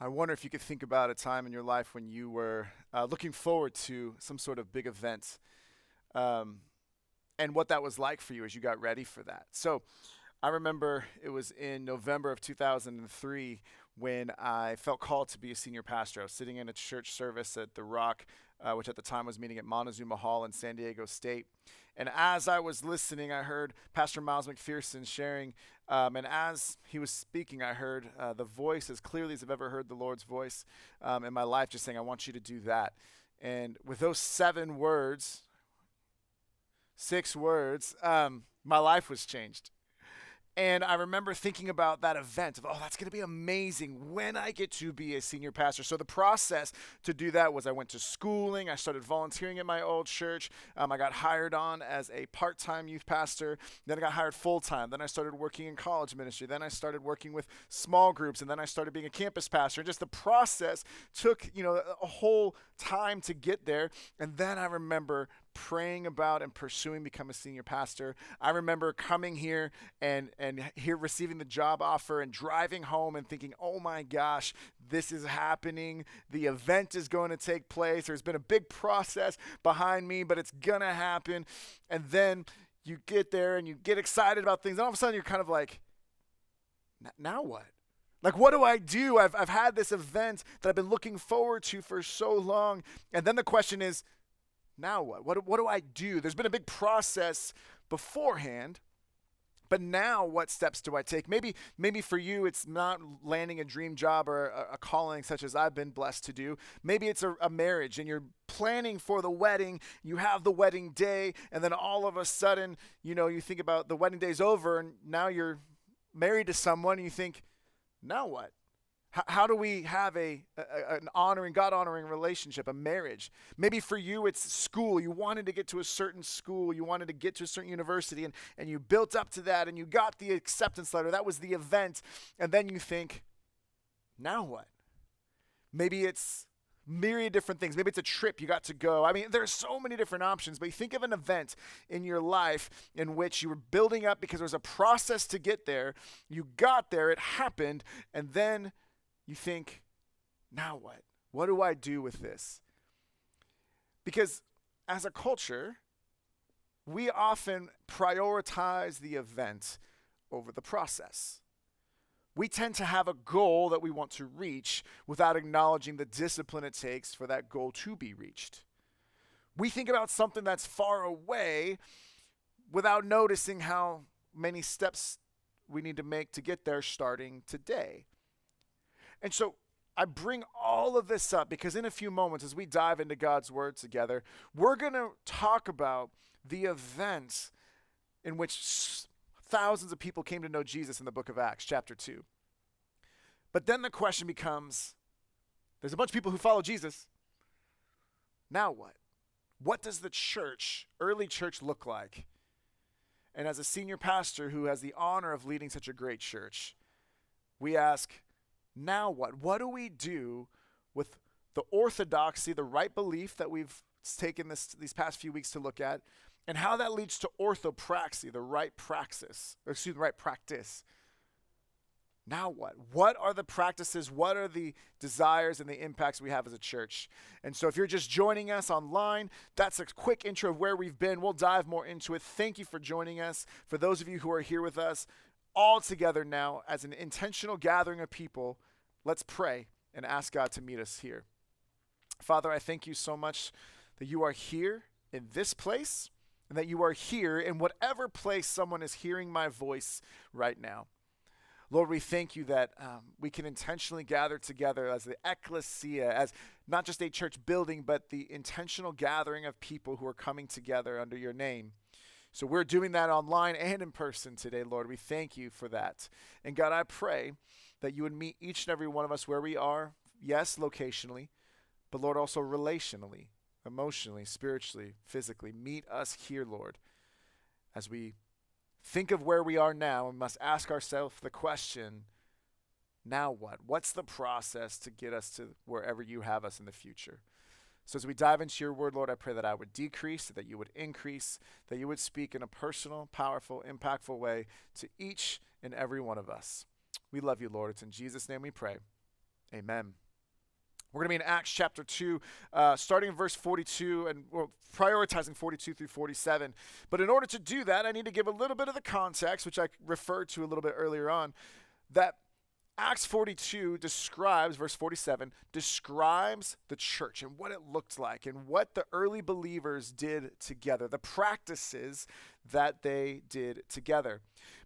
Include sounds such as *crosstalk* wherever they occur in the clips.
I wonder if you could think about a time in your life when you were uh, looking forward to some sort of big event um, and what that was like for you as you got ready for that. So I remember it was in November of 2003 when I felt called to be a senior pastor. I was sitting in a church service at The Rock, uh, which at the time was meeting at Montezuma Hall in San Diego State. And as I was listening, I heard Pastor Miles McPherson sharing. Um, and as he was speaking, I heard uh, the voice as clearly as I've ever heard the Lord's voice um, in my life, just saying, I want you to do that. And with those seven words, six words, um, my life was changed. And I remember thinking about that event of, oh, that's going to be amazing when I get to be a senior pastor. So the process to do that was I went to schooling. I started volunteering at my old church. Um, I got hired on as a part time youth pastor. Then I got hired full time. Then I started working in college ministry. Then I started working with small groups. And then I started being a campus pastor. And just the process took, you know, a whole time to get there. And then I remember praying about and pursuing become a senior pastor. I remember coming here and and here receiving the job offer and driving home and thinking, "Oh my gosh, this is happening. The event is going to take place. There's been a big process behind me, but it's going to happen." And then you get there and you get excited about things. And all of a sudden you're kind of like, "Now what?" Like, what do I do? I've, I've had this event that I've been looking forward to for so long. And then the question is, now what? What, what do I do? There's been a big process beforehand. But now, what steps do I take? Maybe, maybe for you, it's not landing a dream job or a, a calling such as I've been blessed to do. Maybe it's a, a, marriage, and you're planning for the wedding. You have the wedding day, and then all of a sudden, you know, you think about the wedding day's over, and now you're married to someone, and you think, now what? How do we have a, a an honoring, God honoring relationship, a marriage? Maybe for you it's school. You wanted to get to a certain school, you wanted to get to a certain university, and, and you built up to that and you got the acceptance letter. That was the event. And then you think, now what? Maybe it's myriad different things. Maybe it's a trip you got to go. I mean, there's so many different options, but you think of an event in your life in which you were building up because there was a process to get there. You got there, it happened, and then you think, now what? What do I do with this? Because as a culture, we often prioritize the event over the process. We tend to have a goal that we want to reach without acknowledging the discipline it takes for that goal to be reached. We think about something that's far away without noticing how many steps we need to make to get there starting today. And so I bring all of this up because in a few moments, as we dive into God's Word together, we're going to talk about the events in which thousands of people came to know Jesus in the book of Acts, chapter 2. But then the question becomes there's a bunch of people who follow Jesus. Now what? What does the church, early church, look like? And as a senior pastor who has the honor of leading such a great church, we ask, now what? What do we do with the orthodoxy, the right belief that we've taken this these past few weeks to look at, and how that leads to orthopraxy, the right praxis, excuse me, right practice. Now what? What are the practices? What are the desires and the impacts we have as a church? And so, if you're just joining us online, that's a quick intro of where we've been. We'll dive more into it. Thank you for joining us. For those of you who are here with us, all together now as an intentional gathering of people Let's pray and ask God to meet us here. Father, I thank you so much that you are here in this place and that you are here in whatever place someone is hearing my voice right now. Lord, we thank you that um, we can intentionally gather together as the ecclesia, as not just a church building, but the intentional gathering of people who are coming together under your name. So we're doing that online and in person today, Lord. We thank you for that. And God, I pray that you would meet each and every one of us where we are, yes, locationally, but Lord, also relationally, emotionally, spiritually, physically. Meet us here, Lord, as we think of where we are now and must ask ourselves the question now what? What's the process to get us to wherever you have us in the future? So as we dive into your word, Lord, I pray that I would decrease, that you would increase, that you would speak in a personal, powerful, impactful way to each and every one of us. We love you, Lord. It's in Jesus' name we pray. Amen. We're going to be in Acts chapter 2, uh, starting in verse 42 and prioritizing 42 through 47. But in order to do that, I need to give a little bit of the context, which I referred to a little bit earlier on, that Acts 42 describes, verse 47, describes the church and what it looked like and what the early believers did together, the practices that they did together.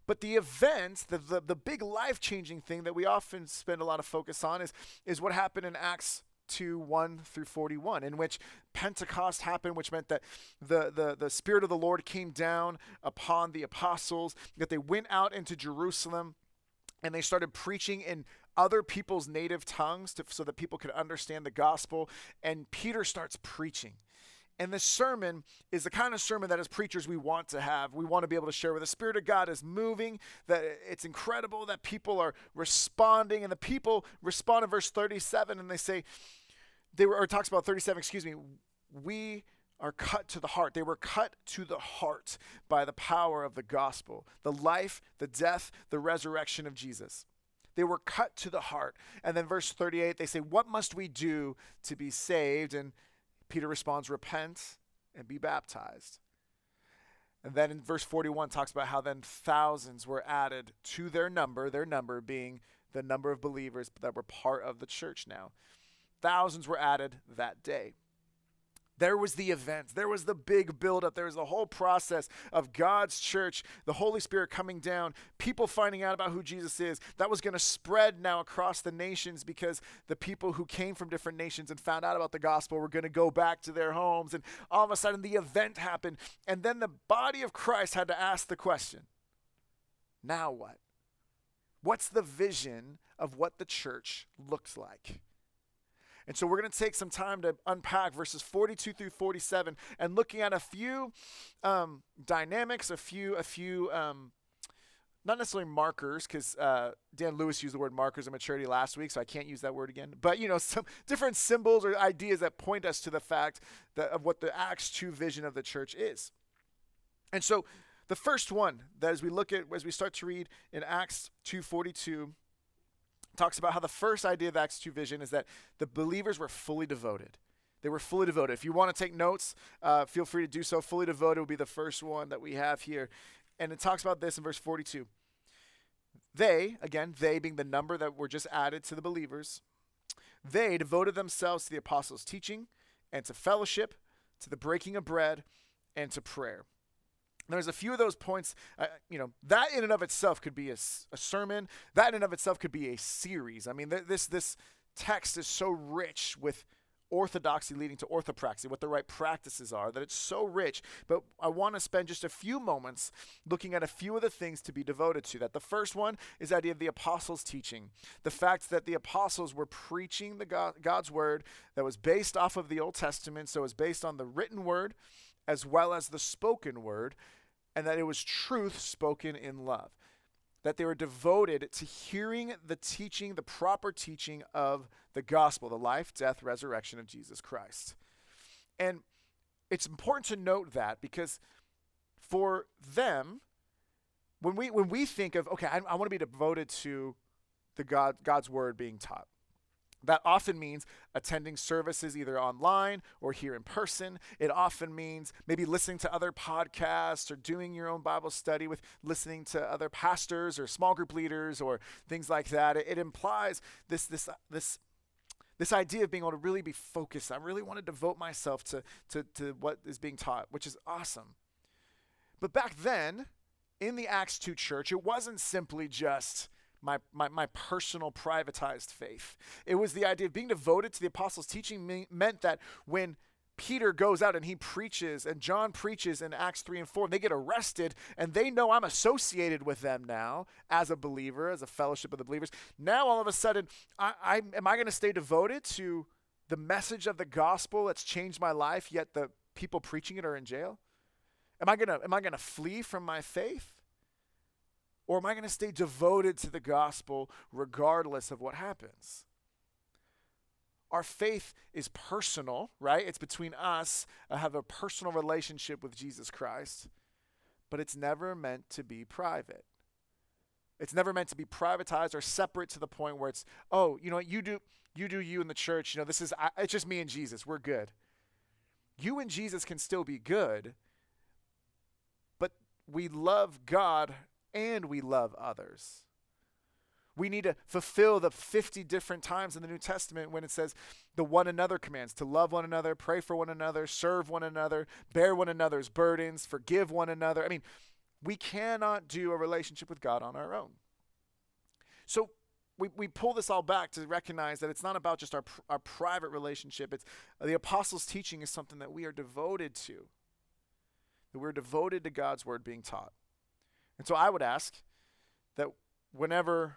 But the events, the, the, the big life changing thing that we often spend a lot of focus on is, is what happened in Acts 2 1 through 41, in which Pentecost happened, which meant that the, the, the Spirit of the Lord came down upon the apostles, that they went out into Jerusalem and they started preaching in other people's native tongues to, so that people could understand the gospel. And Peter starts preaching. And this sermon is the kind of sermon that as preachers we want to have. We want to be able to share where the Spirit of God is moving, that it's incredible that people are responding. And the people respond in verse 37 and they say, they were, or talks about 37, excuse me, we are cut to the heart. They were cut to the heart by the power of the gospel, the life, the death, the resurrection of Jesus. They were cut to the heart. And then verse 38, they say, What must we do to be saved? And Peter responds, Repent and be baptized. And then in verse 41 talks about how then thousands were added to their number, their number being the number of believers that were part of the church now. Thousands were added that day. There was the event. There was the big buildup. There was the whole process of God's church, the Holy Spirit coming down, people finding out about who Jesus is. That was going to spread now across the nations because the people who came from different nations and found out about the gospel were going to go back to their homes. And all of a sudden, the event happened. And then the body of Christ had to ask the question now what? What's the vision of what the church looks like? And so we're going to take some time to unpack verses 42 through 47 and looking at a few um, dynamics, a few, a few, um, not necessarily markers, because uh, Dan Lewis used the word markers of maturity last week, so I can't use that word again. But you know, some *laughs* different symbols or ideas that point us to the fact that of what the Acts 2 vision of the church is. And so the first one that as we look at as we start to read in Acts 2:42 talks about how the first idea of Acts 2 vision is that the believers were fully devoted. They were fully devoted. If you want to take notes, uh, feel free to do so. Fully devoted will be the first one that we have here. And it talks about this in verse 42. They, again, they being the number that were just added to the believers, they devoted themselves to the apostles' teaching and to fellowship, to the breaking of bread, and to prayer. There's a few of those points, uh, you know, that in and of itself could be a, a, sermon. That in and of itself could be a series. I mean, th- this this text is so rich with orthodoxy leading to orthopraxy, what the right practices are, that it's so rich. But I want to spend just a few moments looking at a few of the things to be devoted to. That the first one is the idea of the apostles' teaching, the fact that the apostles were preaching the God, God's word that was based off of the Old Testament, so it was based on the written word as well as the spoken word, and that it was truth spoken in love. That they were devoted to hearing the teaching, the proper teaching of the gospel, the life, death, resurrection of Jesus Christ. And it's important to note that because for them, when we when we think of okay, I, I want to be devoted to the God God's word being taught. That often means attending services either online or here in person. It often means maybe listening to other podcasts or doing your own Bible study with listening to other pastors or small group leaders or things like that. It, it implies this this uh, this this idea of being able to really be focused. I really want to devote myself to, to, to what is being taught, which is awesome. But back then, in the Acts 2 church, it wasn't simply just my, my, my personal privatized faith. It was the idea of being devoted to the apostles' teaching me- meant that when Peter goes out and he preaches, and John preaches in Acts 3 and 4, and they get arrested, and they know I'm associated with them now as a believer, as a fellowship of the believers. Now, all of a sudden, I, I am I going to stay devoted to the message of the gospel that's changed my life, yet the people preaching it are in jail? Am I gonna am I gonna flee from my faith? Or am I going to stay devoted to the gospel regardless of what happens? Our faith is personal, right? It's between us. I have a personal relationship with Jesus Christ, but it's never meant to be private. It's never meant to be privatized or separate to the point where it's, oh, you know what, you do you do you in the church. You know, this is I, it's just me and Jesus. We're good. You and Jesus can still be good, but we love God and we love others. We need to fulfill the 50 different times in the New Testament when it says the one another commands to love one another, pray for one another, serve one another, bear one another's burdens, forgive one another. I mean, we cannot do a relationship with God on our own. So we, we pull this all back to recognize that it's not about just our, our private relationship. It's uh, the apostles' teaching is something that we are devoted to. That we're devoted to God's word being taught. And so I would ask that whenever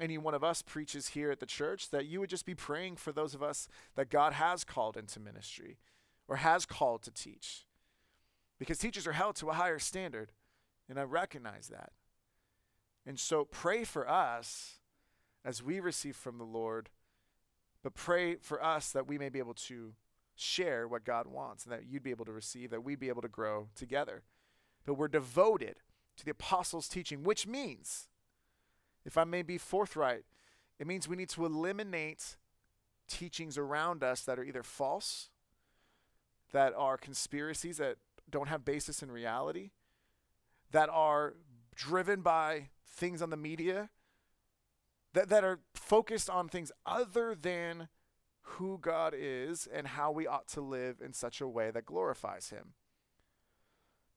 any one of us preaches here at the church, that you would just be praying for those of us that God has called into ministry or has called to teach. Because teachers are held to a higher standard, and I recognize that. And so pray for us as we receive from the Lord, but pray for us that we may be able to share what God wants and that you'd be able to receive, that we'd be able to grow together. But we're devoted to the apostles' teaching, which means if I may be forthright, it means we need to eliminate teachings around us that are either false, that are conspiracies that don't have basis in reality, that are driven by things on the media, that, that are focused on things other than who God is and how we ought to live in such a way that glorifies Him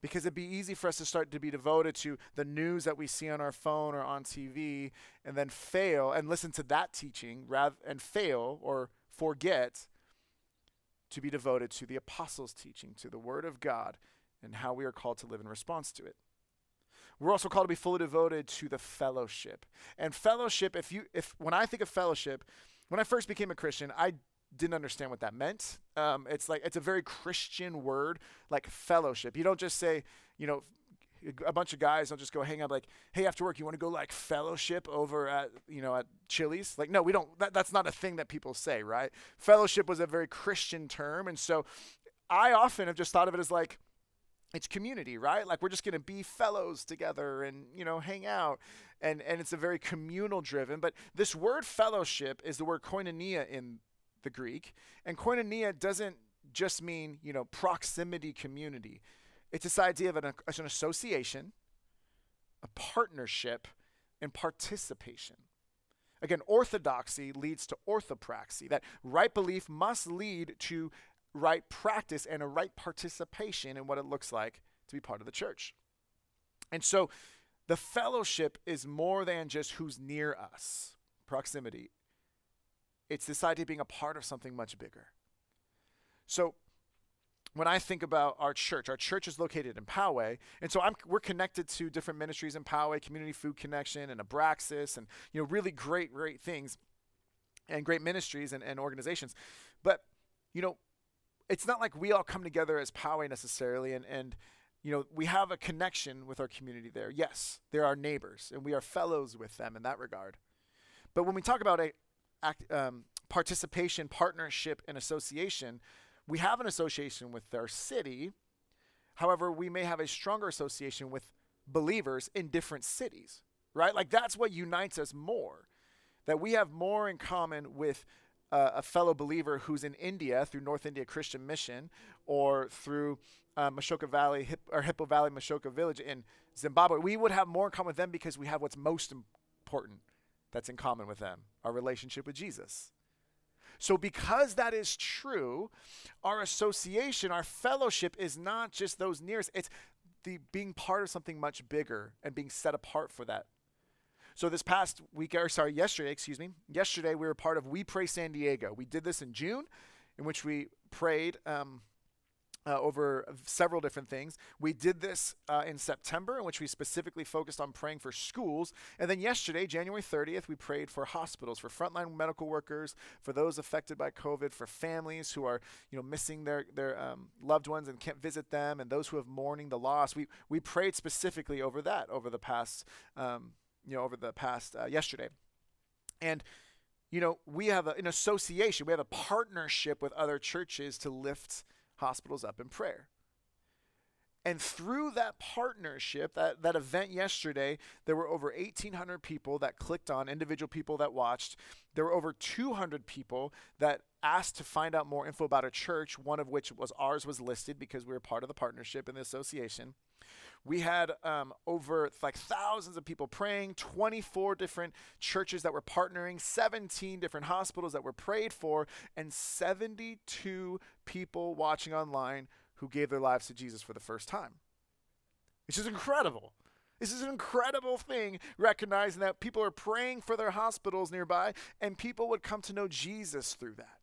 because it'd be easy for us to start to be devoted to the news that we see on our phone or on TV and then fail and listen to that teaching rather and fail or forget to be devoted to the apostles' teaching, to the word of God and how we are called to live in response to it. We're also called to be fully devoted to the fellowship. And fellowship, if you if when I think of fellowship, when I first became a Christian, I didn't understand what that meant. Um, it's like it's a very Christian word, like fellowship. You don't just say, you know, a bunch of guys don't just go hang out like, hey, after work, you want to go like fellowship over at you know at Chili's? Like, no, we don't. That, that's not a thing that people say, right? Fellowship was a very Christian term, and so I often have just thought of it as like it's community, right? Like we're just going to be fellows together and, you know, hang out. And and it's a very communal driven, but this word fellowship is the word koinonia in the Greek. And koinonia doesn't just mean, you know, proximity community. It's this idea of an, an association, a partnership, and participation. Again, orthodoxy leads to orthopraxy. That right belief must lead to right practice and a right participation in what it looks like to be part of the church. And so the fellowship is more than just who's near us, proximity. It's this idea of being a part of something much bigger. So when I think about our church, our church is located in Poway, and so I'm, we're connected to different ministries in Poway, Community Food Connection and Abraxas, and you know really great, great things, and great ministries and, and organizations. But you know, it's not like we all come together as Poway necessarily, and and you know we have a connection with our community there. Yes, they're our neighbors, and we are fellows with them in that regard. But when we talk about a, act, um, participation, partnership, and association, we have an association with our city. However, we may have a stronger association with believers in different cities, right? Like that's what unites us more. That we have more in common with uh, a fellow believer who's in India through North India Christian Mission or through uh, Mashoka Valley or Hippo Valley Mashoka Village in Zimbabwe. We would have more in common with them because we have what's most important that's in common with them our relationship with Jesus. So, because that is true, our association, our fellowship is not just those nearest, it's the being part of something much bigger and being set apart for that. So, this past week, or sorry, yesterday, excuse me, yesterday we were part of We Pray San Diego. We did this in June, in which we prayed. Um, uh, over several different things. We did this uh, in September, in which we specifically focused on praying for schools. And then yesterday, January 30th, we prayed for hospitals, for frontline medical workers, for those affected by COVID, for families who are, you know, missing their their um, loved ones and can't visit them, and those who have mourning the loss. We we prayed specifically over that over the past, um, you know, over the past uh, yesterday, and you know, we have a, an association, we have a partnership with other churches to lift hospitals up in prayer. And through that partnership, that, that event yesterday, there were over 1,800 people that clicked on, individual people that watched. There were over 200 people that asked to find out more info about a church, one of which was ours was listed because we were part of the partnership in the association. We had um, over like thousands of people praying, 24 different churches that were partnering, 17 different hospitals that were prayed for, and 72 people watching online who gave their lives to Jesus for the first time. Which is incredible. This is an incredible thing, recognizing that people are praying for their hospitals nearby, and people would come to know Jesus through that.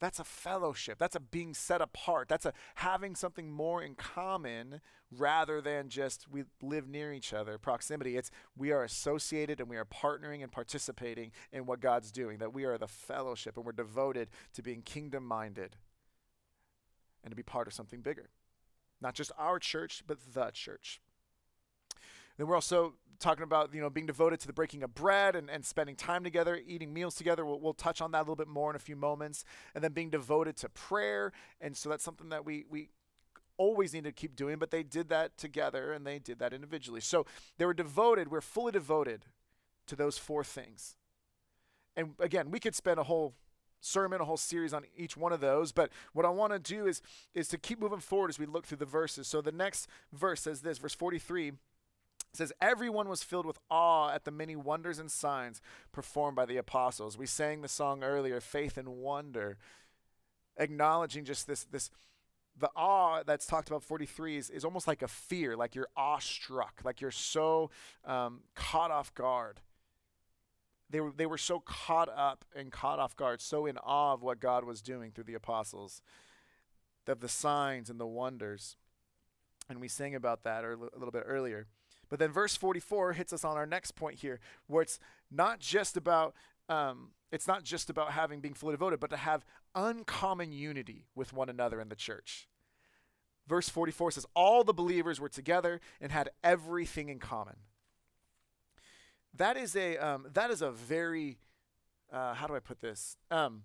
That's a fellowship. That's a being set apart. That's a having something more in common rather than just we live near each other, proximity. It's we are associated and we are partnering and participating in what God's doing, that we are the fellowship and we're devoted to being kingdom minded and to be part of something bigger. Not just our church, but the church. Then we're also talking about you know being devoted to the breaking of bread and, and spending time together, eating meals together. We'll, we'll touch on that a little bit more in a few moments. And then being devoted to prayer. And so that's something that we we always need to keep doing, but they did that together and they did that individually. So they were devoted, we're fully devoted to those four things. And again, we could spend a whole sermon, a whole series on each one of those. But what I want to do is is to keep moving forward as we look through the verses. So the next verse says this, verse 43 says everyone was filled with awe at the many wonders and signs performed by the apostles. We sang the song earlier, faith and wonder, acknowledging just this this the awe that's talked about 43 is, is almost like a fear, like you're awestruck, like you're so um, caught off guard. They were, they were so caught up and caught off guard, so in awe of what God was doing through the apostles, of the signs and the wonders. And we sang about that a little bit earlier. But then verse 44 hits us on our next point here, where it's not just about um, it's not just about having being fully devoted, but to have uncommon unity with one another in the church. Verse 44 says, All the believers were together and had everything in common. That is a um, that is a very uh, how do I put this? Um,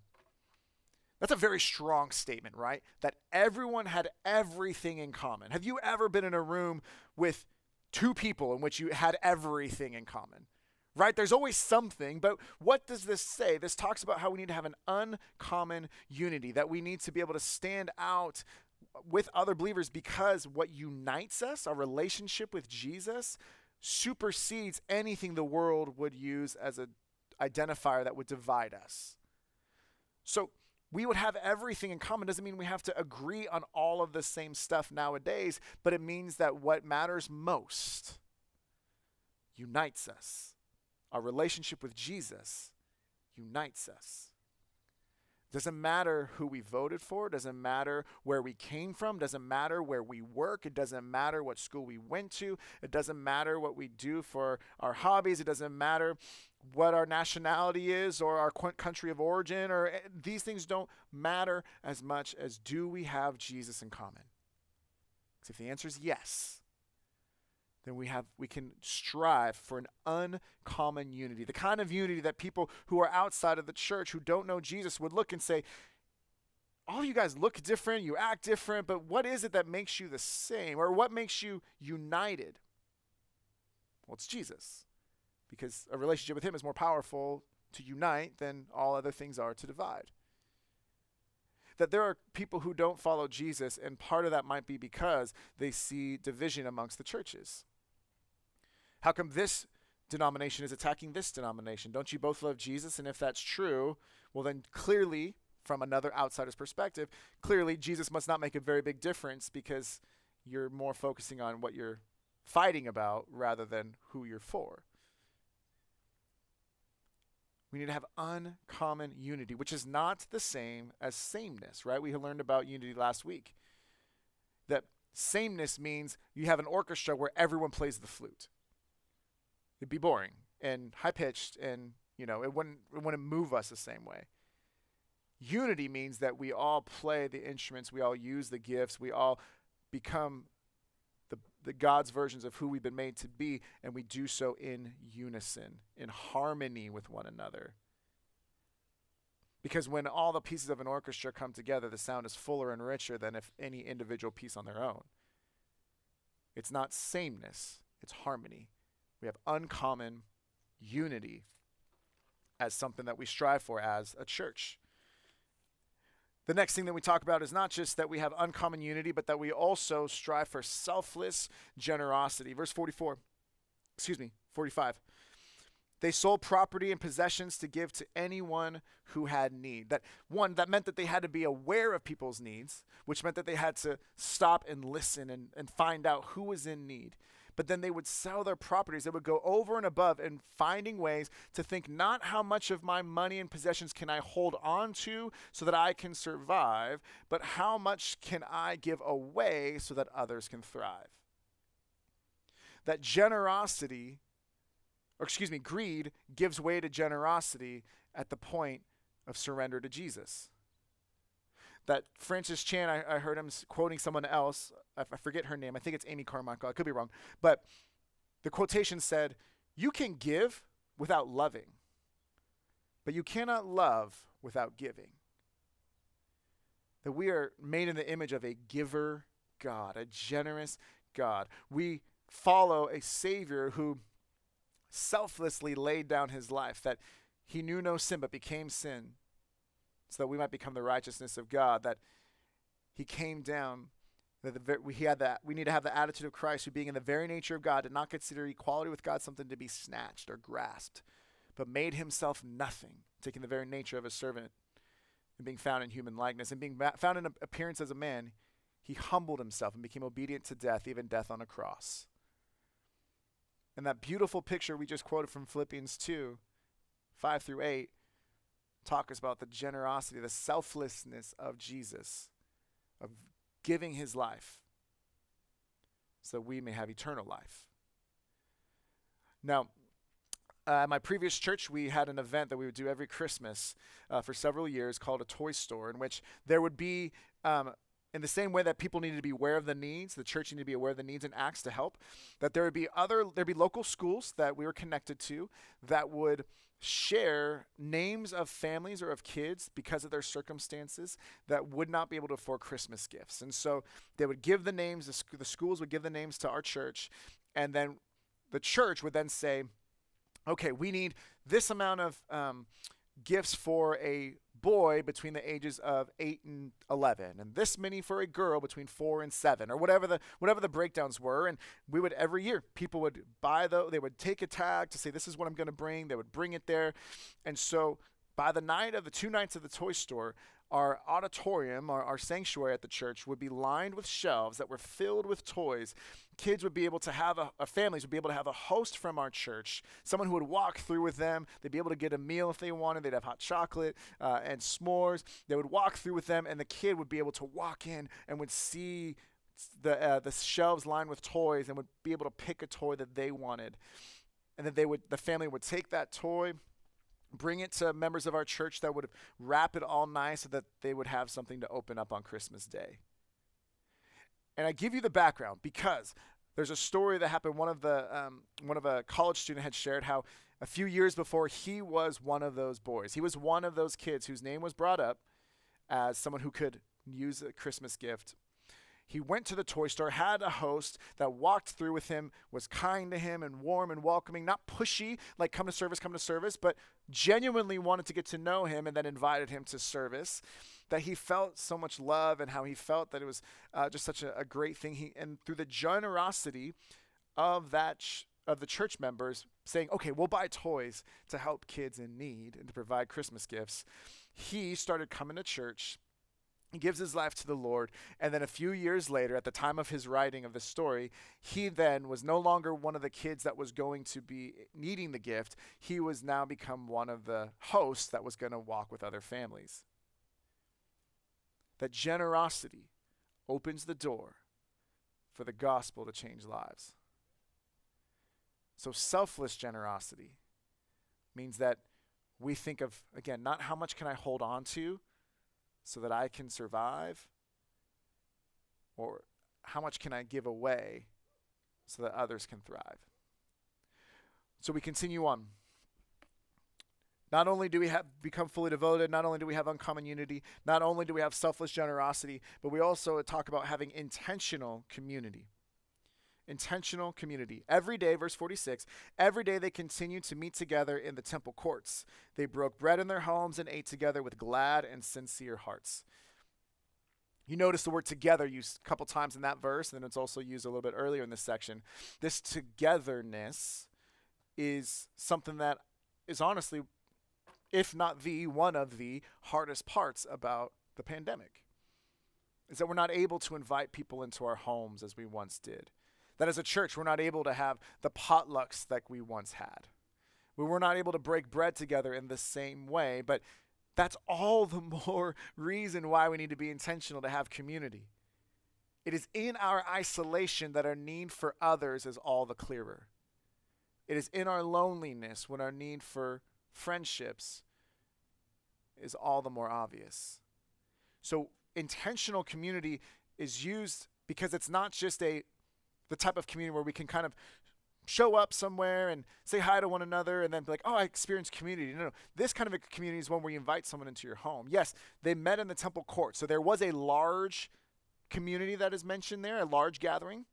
that's a very strong statement, right? That everyone had everything in common. Have you ever been in a room with two people in which you had everything in common. Right? There's always something, but what does this say? This talks about how we need to have an uncommon unity, that we need to be able to stand out with other believers because what unites us, our relationship with Jesus, supersedes anything the world would use as an identifier that would divide us. So, we would have everything in common doesn't mean we have to agree on all of the same stuff nowadays, but it means that what matters most unites us. Our relationship with Jesus unites us. Doesn't matter who we voted for, doesn't matter where we came from, doesn't matter where we work, it doesn't matter what school we went to, it doesn't matter what we do for our hobbies, it doesn't matter what our nationality is or our country of origin or eh, these things don't matter as much as do we have Jesus in common? Because if the answer is yes, then we have we can strive for an uncommon unity. The kind of unity that people who are outside of the church who don't know Jesus would look and say, all you guys look different, you act different, but what is it that makes you the same? Or what makes you united? Well, it's Jesus because a relationship with Him is more powerful to unite than all other things are to divide. That there are people who don't follow Jesus, and part of that might be because they see division amongst the churches. How come this denomination is attacking this denomination? Don't you both love Jesus? And if that's true, well, then clearly, from another outsider's perspective, clearly Jesus must not make a very big difference because you're more focusing on what you're fighting about rather than who you're for. We need to have uncommon unity, which is not the same as sameness, right? We learned about unity last week. That sameness means you have an orchestra where everyone plays the flute. It'd be boring and high pitched, and you know it wouldn't it wouldn't move us the same way. Unity means that we all play the instruments, we all use the gifts, we all become the God's versions of who we've been made to be, and we do so in unison, in harmony with one another. Because when all the pieces of an orchestra come together, the sound is fuller and richer than if any individual piece on their own. It's not sameness, it's harmony. We have uncommon unity as something that we strive for as a church. The next thing that we talk about is not just that we have uncommon unity, but that we also strive for selfless generosity. Verse 44, excuse me, 45. They sold property and possessions to give to anyone who had need. That one, that meant that they had to be aware of people's needs, which meant that they had to stop and listen and, and find out who was in need. But then they would sell their properties. They would go over and above in finding ways to think not how much of my money and possessions can I hold on to so that I can survive, but how much can I give away so that others can thrive. That generosity or excuse me, greed gives way to generosity at the point of surrender to Jesus. That Francis Chan, I, I heard him quoting someone else, I, I forget her name, I think it's Amy Carmichael, I could be wrong, but the quotation said, You can give without loving, but you cannot love without giving. That we are made in the image of a giver God, a generous God. We follow a Savior who selflessly laid down his life, that he knew no sin but became sin, so that we might become the righteousness of God, that he came down. That the, we had that we need to have the attitude of Christ, who being in the very nature of God, did not consider equality with God something to be snatched or grasped, but made himself nothing, taking the very nature of a servant and being found in human likeness and being found in appearance as a man, he humbled himself and became obedient to death, even death on a cross. And that beautiful picture we just quoted from Philippians 2 5 through 8 talk us about the generosity, the selflessness of Jesus, of giving his life so we may have eternal life. Now, uh, at my previous church, we had an event that we would do every Christmas uh, for several years called a toy store, in which there would be um, in the same way that people needed to be aware of the needs, the church needed to be aware of the needs and acts to help, that there would be other there'd be local schools that we were connected to that would share names of families or of kids because of their circumstances that would not be able to afford Christmas gifts. And so they would give the names, the, sc- the schools would give the names to our church, and then the church would then say, okay, we need this amount of um, gifts for a boy between the ages of 8 and 11 and this many for a girl between 4 and 7 or whatever the whatever the breakdowns were and we would every year people would buy the they would take a tag to say this is what I'm going to bring they would bring it there and so by the night of the two nights of the toy store our auditorium, our, our sanctuary at the church would be lined with shelves that were filled with toys. Kids would be able to have a, a, families would be able to have a host from our church, someone who would walk through with them. They'd be able to get a meal if they wanted. They'd have hot chocolate uh, and s'mores. They would walk through with them, and the kid would be able to walk in and would see the uh, the shelves lined with toys and would be able to pick a toy that they wanted. And then they would the family would take that toy bring it to members of our church that would wrap it all nice so that they would have something to open up on Christmas Day. And I give you the background because there's a story that happened. One of the um, one of a college student had shared how a few years before he was one of those boys. He was one of those kids whose name was brought up as someone who could use a Christmas gift he went to the toy store, had a host that walked through with him, was kind to him and warm and welcoming, not pushy, like come to service, come to service, but genuinely wanted to get to know him and then invited him to service. That he felt so much love and how he felt that it was uh, just such a, a, great thing. He and through the generosity of that of the church members saying, "Okay, we'll buy toys to help kids in need and to provide Christmas gifts." He started coming to church he gives his life to the Lord. And then a few years later, at the time of his writing of the story, he then was no longer one of the kids that was going to be needing the gift. He was now become one of the hosts that was going to walk with other families. That generosity opens the door for the gospel to change lives. So, selfless generosity means that we think of, again, not how much can I hold on to so that I can survive? Or how much can I give away so that others can thrive? So we continue on. Not only do we have become fully devoted, not only do we have uncommon unity, not only do we have selfless generosity, but we also talk about having intentional community. Intentional community. Every day, verse 46, every day they continued to meet together in the temple courts. They broke bread in their homes and ate together with glad and sincere hearts. You notice the word together used a couple times in that verse, and then it's also used a little bit earlier in this section. This togetherness is something that is honestly if not the one of the hardest parts about the pandemic is that we're not able to invite people into our homes as we once did. That as a church, we're not able to have the potlucks that we once had. We were not able to break bread together in the same way, but that's all the *laughs* more reason why we need to be intentional to have community. It is in our isolation that our need for others is all the clearer. It is in our loneliness when our need for friendships is all the more obvious. So intentional community is used because it's not just a the type of community where we can kind of show up somewhere and say hi to one another and then be like, oh, I experienced community. No, no. This kind of a community is one where you invite someone into your home. Yes, they met in the temple court. So there was a large community that is mentioned there, a large gathering.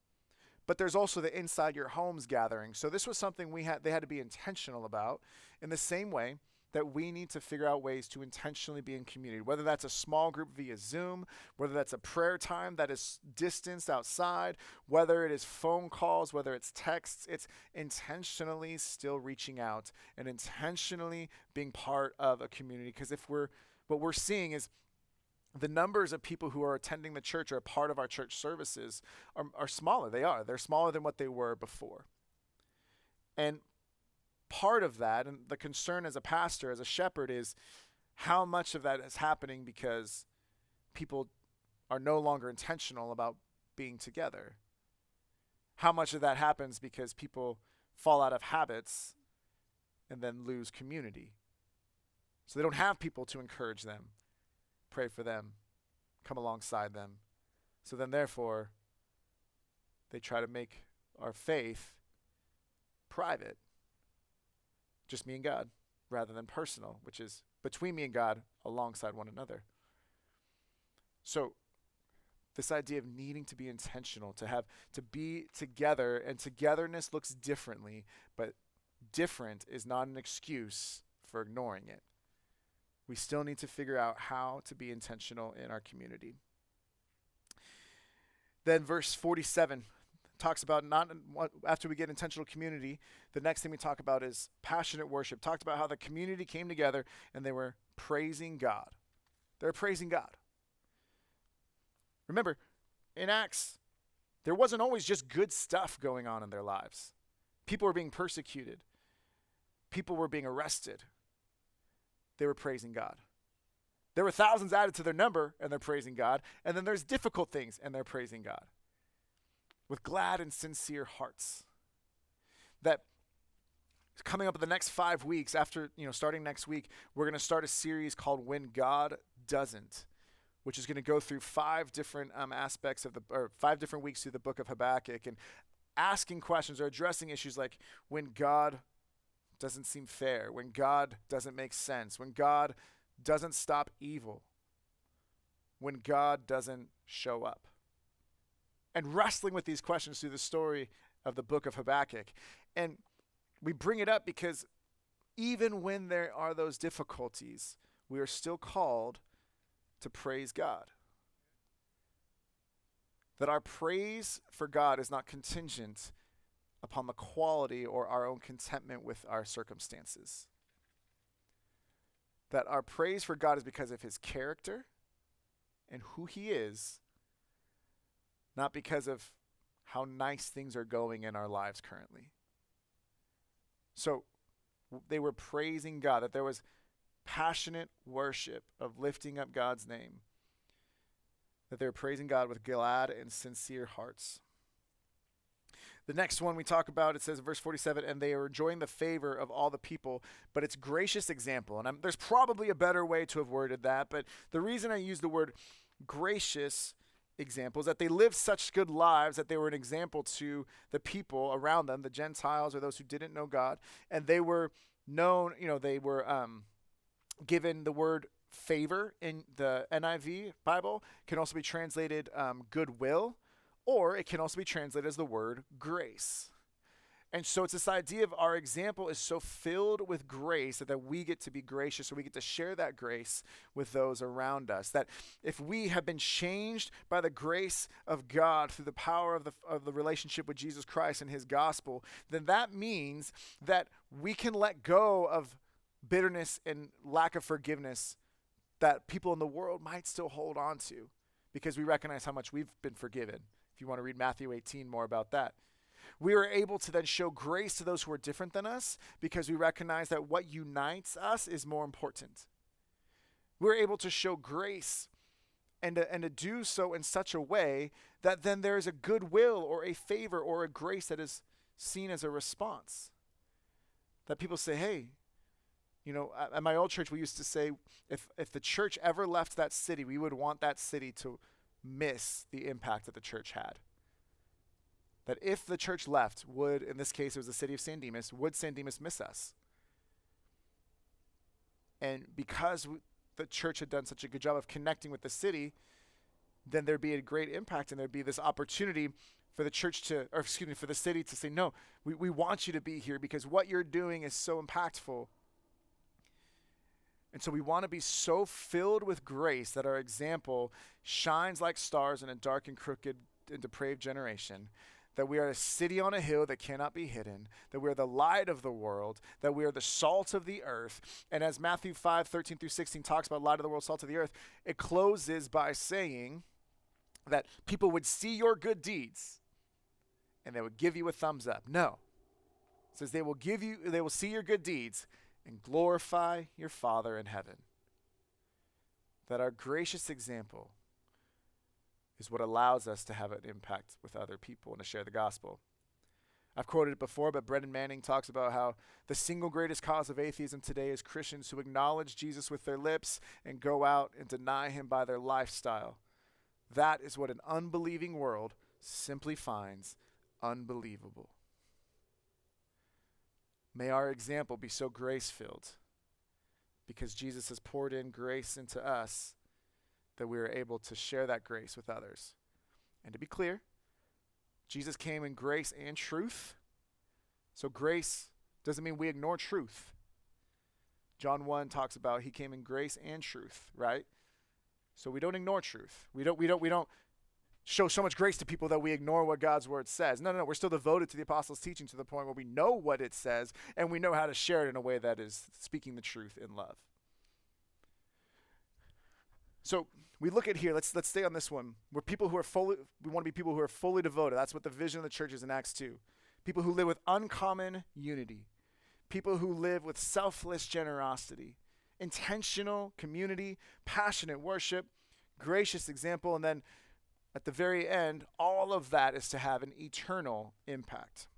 But there's also the inside your homes gathering. So this was something we had they had to be intentional about. In the same way, that we need to figure out ways to intentionally be in community, whether that's a small group via Zoom, whether that's a prayer time that is distanced outside, whether it is phone calls, whether it's texts, it's intentionally still reaching out and intentionally being part of a community. Because if we're, what we're seeing is the numbers of people who are attending the church or a part of our church services are, are smaller. They are. They're smaller than what they were before. And part of that, and the concern as a pastor, as a shepherd, is how much of that is happening because people are no longer intentional about being together. How much of that happens because people fall out of habits and then lose community. So they don't have people to encourage them, pray for them, come alongside them. So then, therefore, they try to make our faith private just me and God, rather than personal, which is between me and God alongside one another. So, this idea of needing to be intentional, to have to be together, and togetherness looks differently, but different is not an excuse for ignoring it. We still need to figure out how to be intentional in our community. Then, verse 47 talks about not after we get intentional community, the next thing we talk about is passionate worship. Talked about how the community came together and they were praising God. They're praising God. Remember, in Acts, there wasn't always just good stuff going on in their lives. People were being persecuted. People were being arrested. They were praising God. There were thousands added to their number and they're praising God. And then there's difficult things and they're praising God with glad and sincere hearts. That coming up in the next five weeks, after, you know, starting next week, we're going to start a series called When God Doesn't, which is going to go through five different um, aspects of the, or five different weeks through the book of Habakkuk and asking questions or addressing issues like when God doesn't seem fair, when God doesn't make sense, when God doesn't stop evil, when God doesn't show up and wrestling with these questions through the story of the book of Habakkuk. And we bring it up because even when there are those difficulties, we are still called to praise God. That our praise for God is not contingent upon the quality or our own contentment with our circumstances. That our praise for God is because of his character and who he is not because of how nice things are going in our lives currently. So they were praising God, that there was passionate worship of lifting up God's name, that they were praising God with glad and sincere hearts. The next one we talk about, it says in verse 47, and they are enjoying the favor of all the people, but it's gracious example. And I'm, there's probably a better way to have worded that, but the reason I use the word gracious examples, that they lived such good lives that they were an example to the people around them, the Gentiles or those who didn't know God, and they were known, you know, they were um, given the word favor in the NIV Bible can also be translated um, goodwill, or it can also be translated as the word grace. And so it's this idea of our example is so filled with grace that, that we get to be gracious, so we get to share that grace with those around us. That if we have been changed by the grace of God through the power of the, of the relationship with Jesus Christ and his gospel, then that means that we can let go of bitterness and lack of forgiveness that people in the world might still hold on to because we recognize how much we've been forgiven. If you want to read Matthew 18 more about that we are able to then show grace to those who are different than us because we recognize that what unites us is more important. We're able to show grace and to, and to do so in such a way that then there is a goodwill or a favor or a grace that is seen as a response. That people say, hey, you know, at my old church, we used to say if, if the church ever left that city, we would want that city to miss the impact that the church had that if the church left, would, in this case, it was the city of San Dimas, would San Dimas miss us? And because the church had done such a good job of connecting with the city, then there'd be a great impact and there'd be this opportunity for the church to, or excuse me, for the city to say, no, we, we want you to be here because what you're doing is so impactful. And so we want to be so filled with grace that our example shines like stars in a dark and crooked and depraved generation that we are a city on a hill that cannot be hidden, that we are the light of the world, that we are the salt of the earth. And as Matthew 5 13 through 16 talks about light of the world, salt of the earth, it closes by saying that people would see your good deeds and they would give you a thumbs up. No. It says they will give you, they will see your good deeds and glorify your Father in heaven. That our gracious example is what allows us to have an impact with other people and to share the gospel. I've quoted it before, but Brennan Manning talks about how the single greatest cause of atheism today is Christians who acknowledge Jesus with their lips and go out and deny him by their lifestyle. That is what an unbelieving world simply finds unbelievable. May our example be so grace filled because Jesus has poured in grace into us that we are able to share that grace with others. And to be clear, Jesus came in grace and truth. So grace doesn't mean we ignore truth. John 1 talks about he came in grace and truth, right? So we don't ignore truth. We don't we don't we don't show so much grace to people that we ignore what God's word says. No, no, no. We're still devoted to the apostles' teaching to the point where we know what it says and we know how to share it in a way that is speaking the truth in love. So we look at here, let's let's stay on this one. We're people who are fully we want to be people who are fully devoted. That's what the vision of the church is in Acts 2. People who live with uncommon unity. People who live with selfless generosity, intentional community, passionate worship, gracious example, and then at the very end, all of that is to have an eternal impact.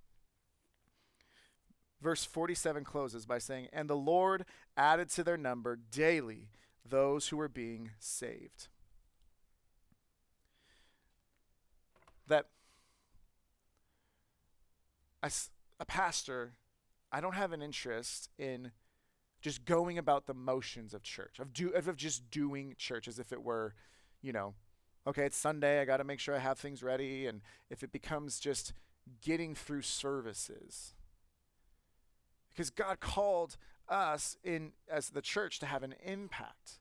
Verse 47 closes by saying, And the Lord added to their number daily those who were being saved. That as a pastor, I don't have an interest in just going about the motions of church, of do of just doing church as if it were, you know, okay, it's Sunday, I got to make sure I have things ready and if it becomes just getting through services. Because God called us in as the church to have an impact.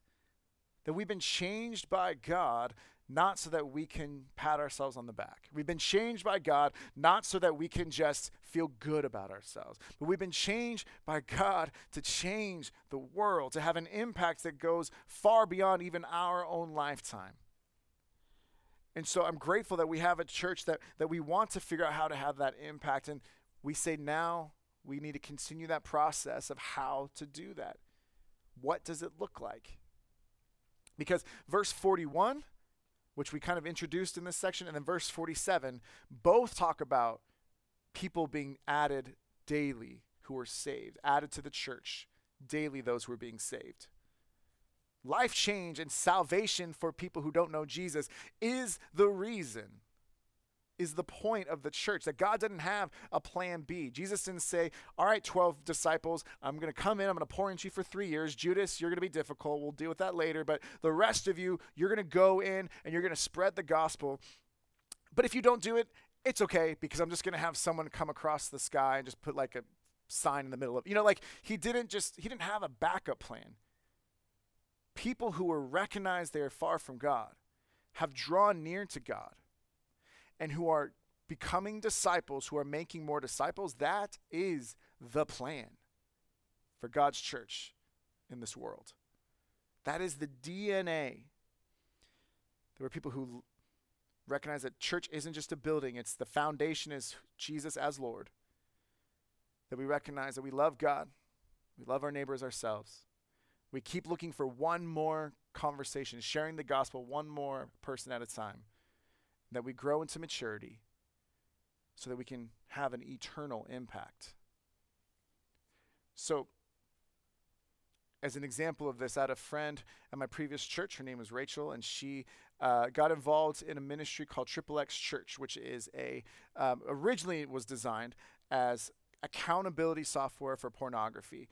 That we've been changed by God not so that we can pat ourselves on the back. We've been changed by God not so that we can just feel good about ourselves, but we've been changed by God to change the world, to have an impact that goes far beyond even our own lifetime. And so I'm grateful that we have a church that, that we want to figure out how to have that impact. And we say now we need to continue that process of how to do that. What does it look like? Because verse 41, which we kind of introduced in this section, and then verse 47, both talk about people being added daily who are saved, added to the church, daily those who are being saved. Life change and salvation for people who don't know Jesus is the reason is the point of the church, that God doesn't have a plan B. Jesus didn't say, All right, 12 disciples, I'm going to come in, I'm going to pour into you for three years. Judas, you're going to be difficult. We'll deal with that later. But the rest of you, you're going to go in and you're going to spread the gospel. But if you don't do it, it's okay because I'm just going to have someone come across the sky and just put like a sign in the middle of, you know, like he didn't just, he didn't have a backup plan. People who were recognized they are far from God have drawn near to God and who are becoming disciples, who are making more disciples, that is the plan for God's church in this world. That is the DNA. There were people who recognize that church isn't just a building, it's the foundation is Jesus as Lord. That we recognize that we love God, we love our neighbors ourselves. We keep looking for one more conversation, sharing the gospel one more person at a time that we grow into maturity so that we can have an eternal impact. So, as an example of this, I had a friend at my previous church. Her name was Rachel, and she uh, got involved in a ministry called Triple X Church, which is a um, originally was designed as accountability software for pornography,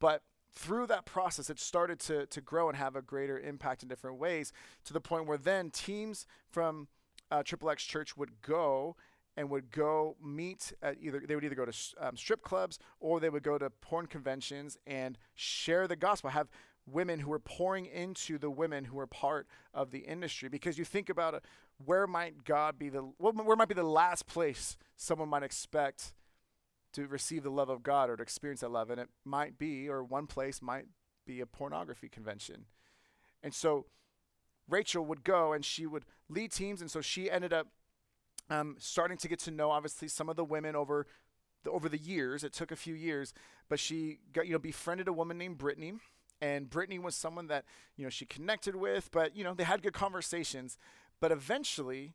but through that process, it started to to grow and have a greater impact in different ways to the point where then teams from uh, Triple X Church would go and would go meet at either they would either go to um, strip clubs or they would go to porn conventions and share the gospel have women who were pouring into the women who were part of the industry. Because you think about it where might god be the where might be the last place someone might expect to receive the love of god or to experience that love? And it might be or one place might be a pornography convention. And so Rachel would go and she would lead teams, and so she ended up um, starting to get to know obviously some of the women over the, over the years. It took a few years, but she got you know befriended a woman named Brittany, and Brittany was someone that you know she connected with, but you know they had good conversations, but eventually.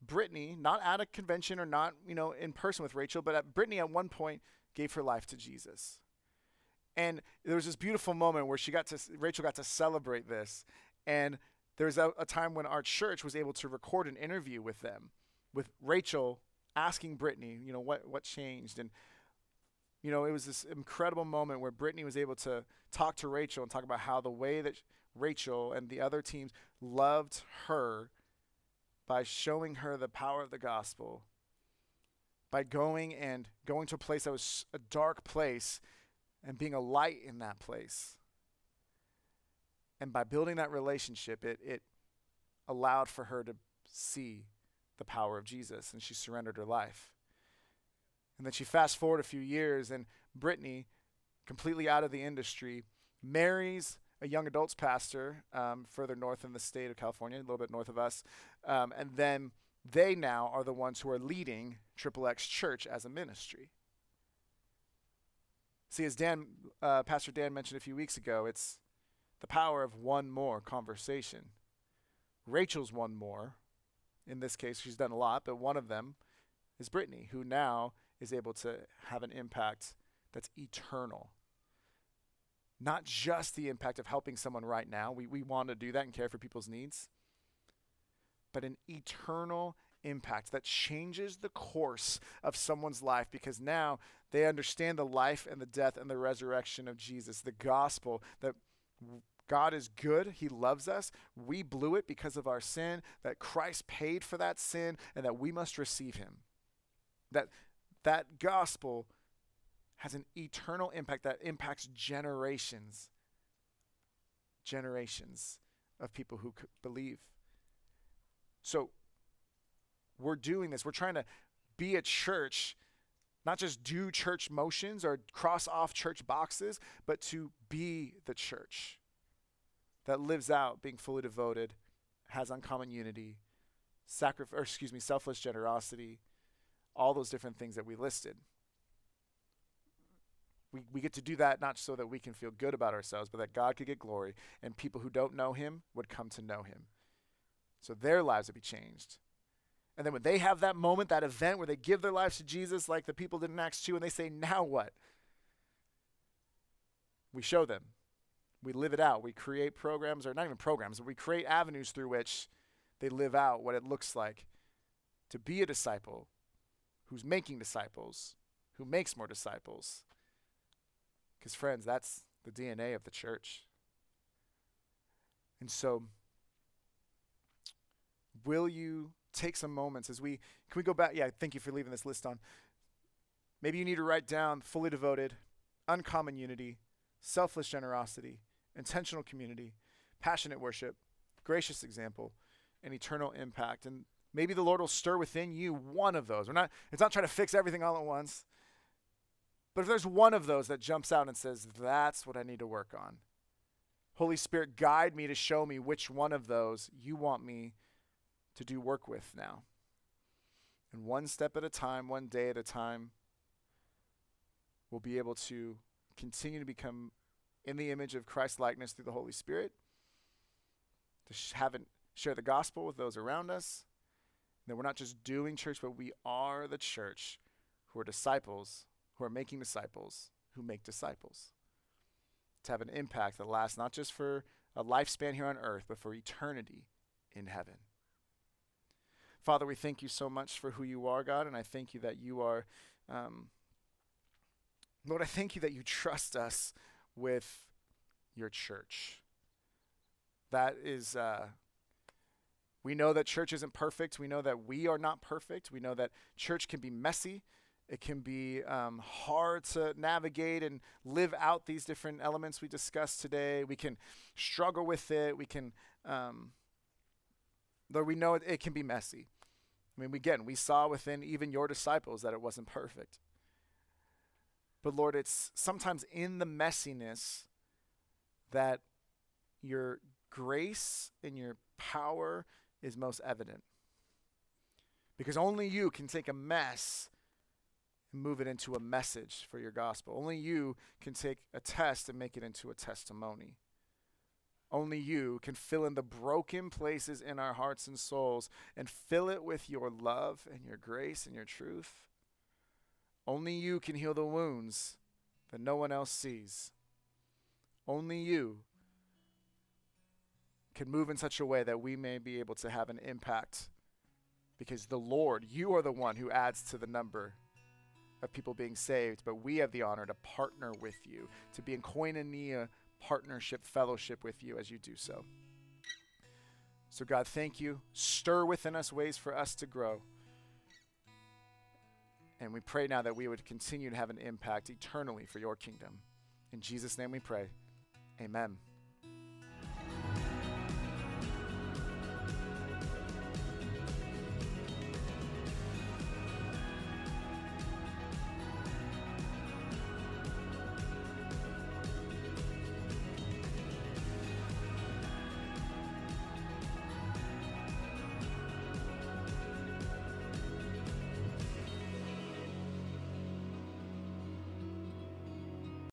Brittany, not at a convention or not, you know, in person with Rachel, but at Brittany at one point gave her life to Jesus. And there was this beautiful moment where she got to Rachel got to celebrate this. And there was a, a time when our church was able to record an interview with them, with Rachel asking Brittany, you know, what, what changed. And, you know, it was this incredible moment where Brittany was able to talk to Rachel and talk about how the way that Rachel and the other teams loved her by showing her the power of the gospel, by going and going to a place that was a dark place and being a light in that place. And by building that relationship, it, it allowed for her to see the power of Jesus, and she surrendered her life. And then she fast forward a few years, and Brittany, completely out of the industry, marries a young adults pastor um, further north in the state of California, a little bit north of us. Um, and then they now are the ones who are leading Triple X Church as a ministry. See, as Dan, uh, Pastor Dan mentioned a few weeks ago, it's the power of one more conversation. Rachel's one more. In this case, she's done a lot, but one of them is Brittany, who now is able to have an impact that's eternal. Not just the impact of helping someone right now, we, we want to do that and care for people's needs, but an eternal impact that changes the course of someone's life because now they understand the life and the death and the resurrection of Jesus, the gospel that God is good. He loves us. We blew it because of our sin, that Christ paid for that sin, and that we must receive him. That that gospel has an eternal impact that impacts generations. Generations of people who believe. So we're doing this. We're trying to be a church not just do church motions or cross off church boxes, but to be the church that lives out being fully devoted, has uncommon unity, sacrifice, or excuse me, selfless generosity, all those different things that we listed. We, we get to do that not so that we can feel good about ourselves, but that God could get glory and people who don't know Him would come to know Him. So their lives would be changed. And then when they have that moment, that event where they give their lives to Jesus, like the people did in Acts 2, and they say, Now what? We show them. We live it out. We create programs, or not even programs, but we create avenues through which they live out what it looks like to be a disciple who's making disciples, who makes more disciples. Because, friends, that's the DNA of the church. And so, will you take some moments as we can we go back? Yeah, thank you for leaving this list on. Maybe you need to write down fully devoted, uncommon unity, selfless generosity, intentional community, passionate worship, gracious example, and eternal impact. And maybe the Lord will stir within you one of those. We're not it's not trying to fix everything all at once. But if there's one of those that jumps out and says, that's what I need to work on, Holy Spirit, guide me to show me which one of those you want me to do work with now. And one step at a time, one day at a time, we'll be able to continue to become in the image of Christ likeness through the Holy Spirit, to sh- have it, share the gospel with those around us. And that we're not just doing church, but we are the church who are disciples, who are making disciples, who make disciples. To have an impact that lasts not just for a lifespan here on earth, but for eternity in heaven. Father, we thank you so much for who you are, God, and I thank you that you are, um, Lord, I thank you that you trust us with your church. That is, uh, we know that church isn't perfect. We know that we are not perfect. We know that church can be messy. It can be um, hard to navigate and live out these different elements we discussed today. We can struggle with it. We can, um, though we know it, it can be messy. I mean, again, we saw within even your disciples that it wasn't perfect. But Lord, it's sometimes in the messiness that your grace and your power is most evident. Because only you can take a mess and move it into a message for your gospel. Only you can take a test and make it into a testimony. Only you can fill in the broken places in our hearts and souls and fill it with your love and your grace and your truth. Only you can heal the wounds that no one else sees. Only you can move in such a way that we may be able to have an impact because the Lord, you are the one who adds to the number of people being saved, but we have the honor to partner with you, to be in koinonia partnership, fellowship with you as you do so. So, God, thank you. Stir within us ways for us to grow. And we pray now that we would continue to have an impact eternally for your kingdom. In Jesus' name we pray. Amen.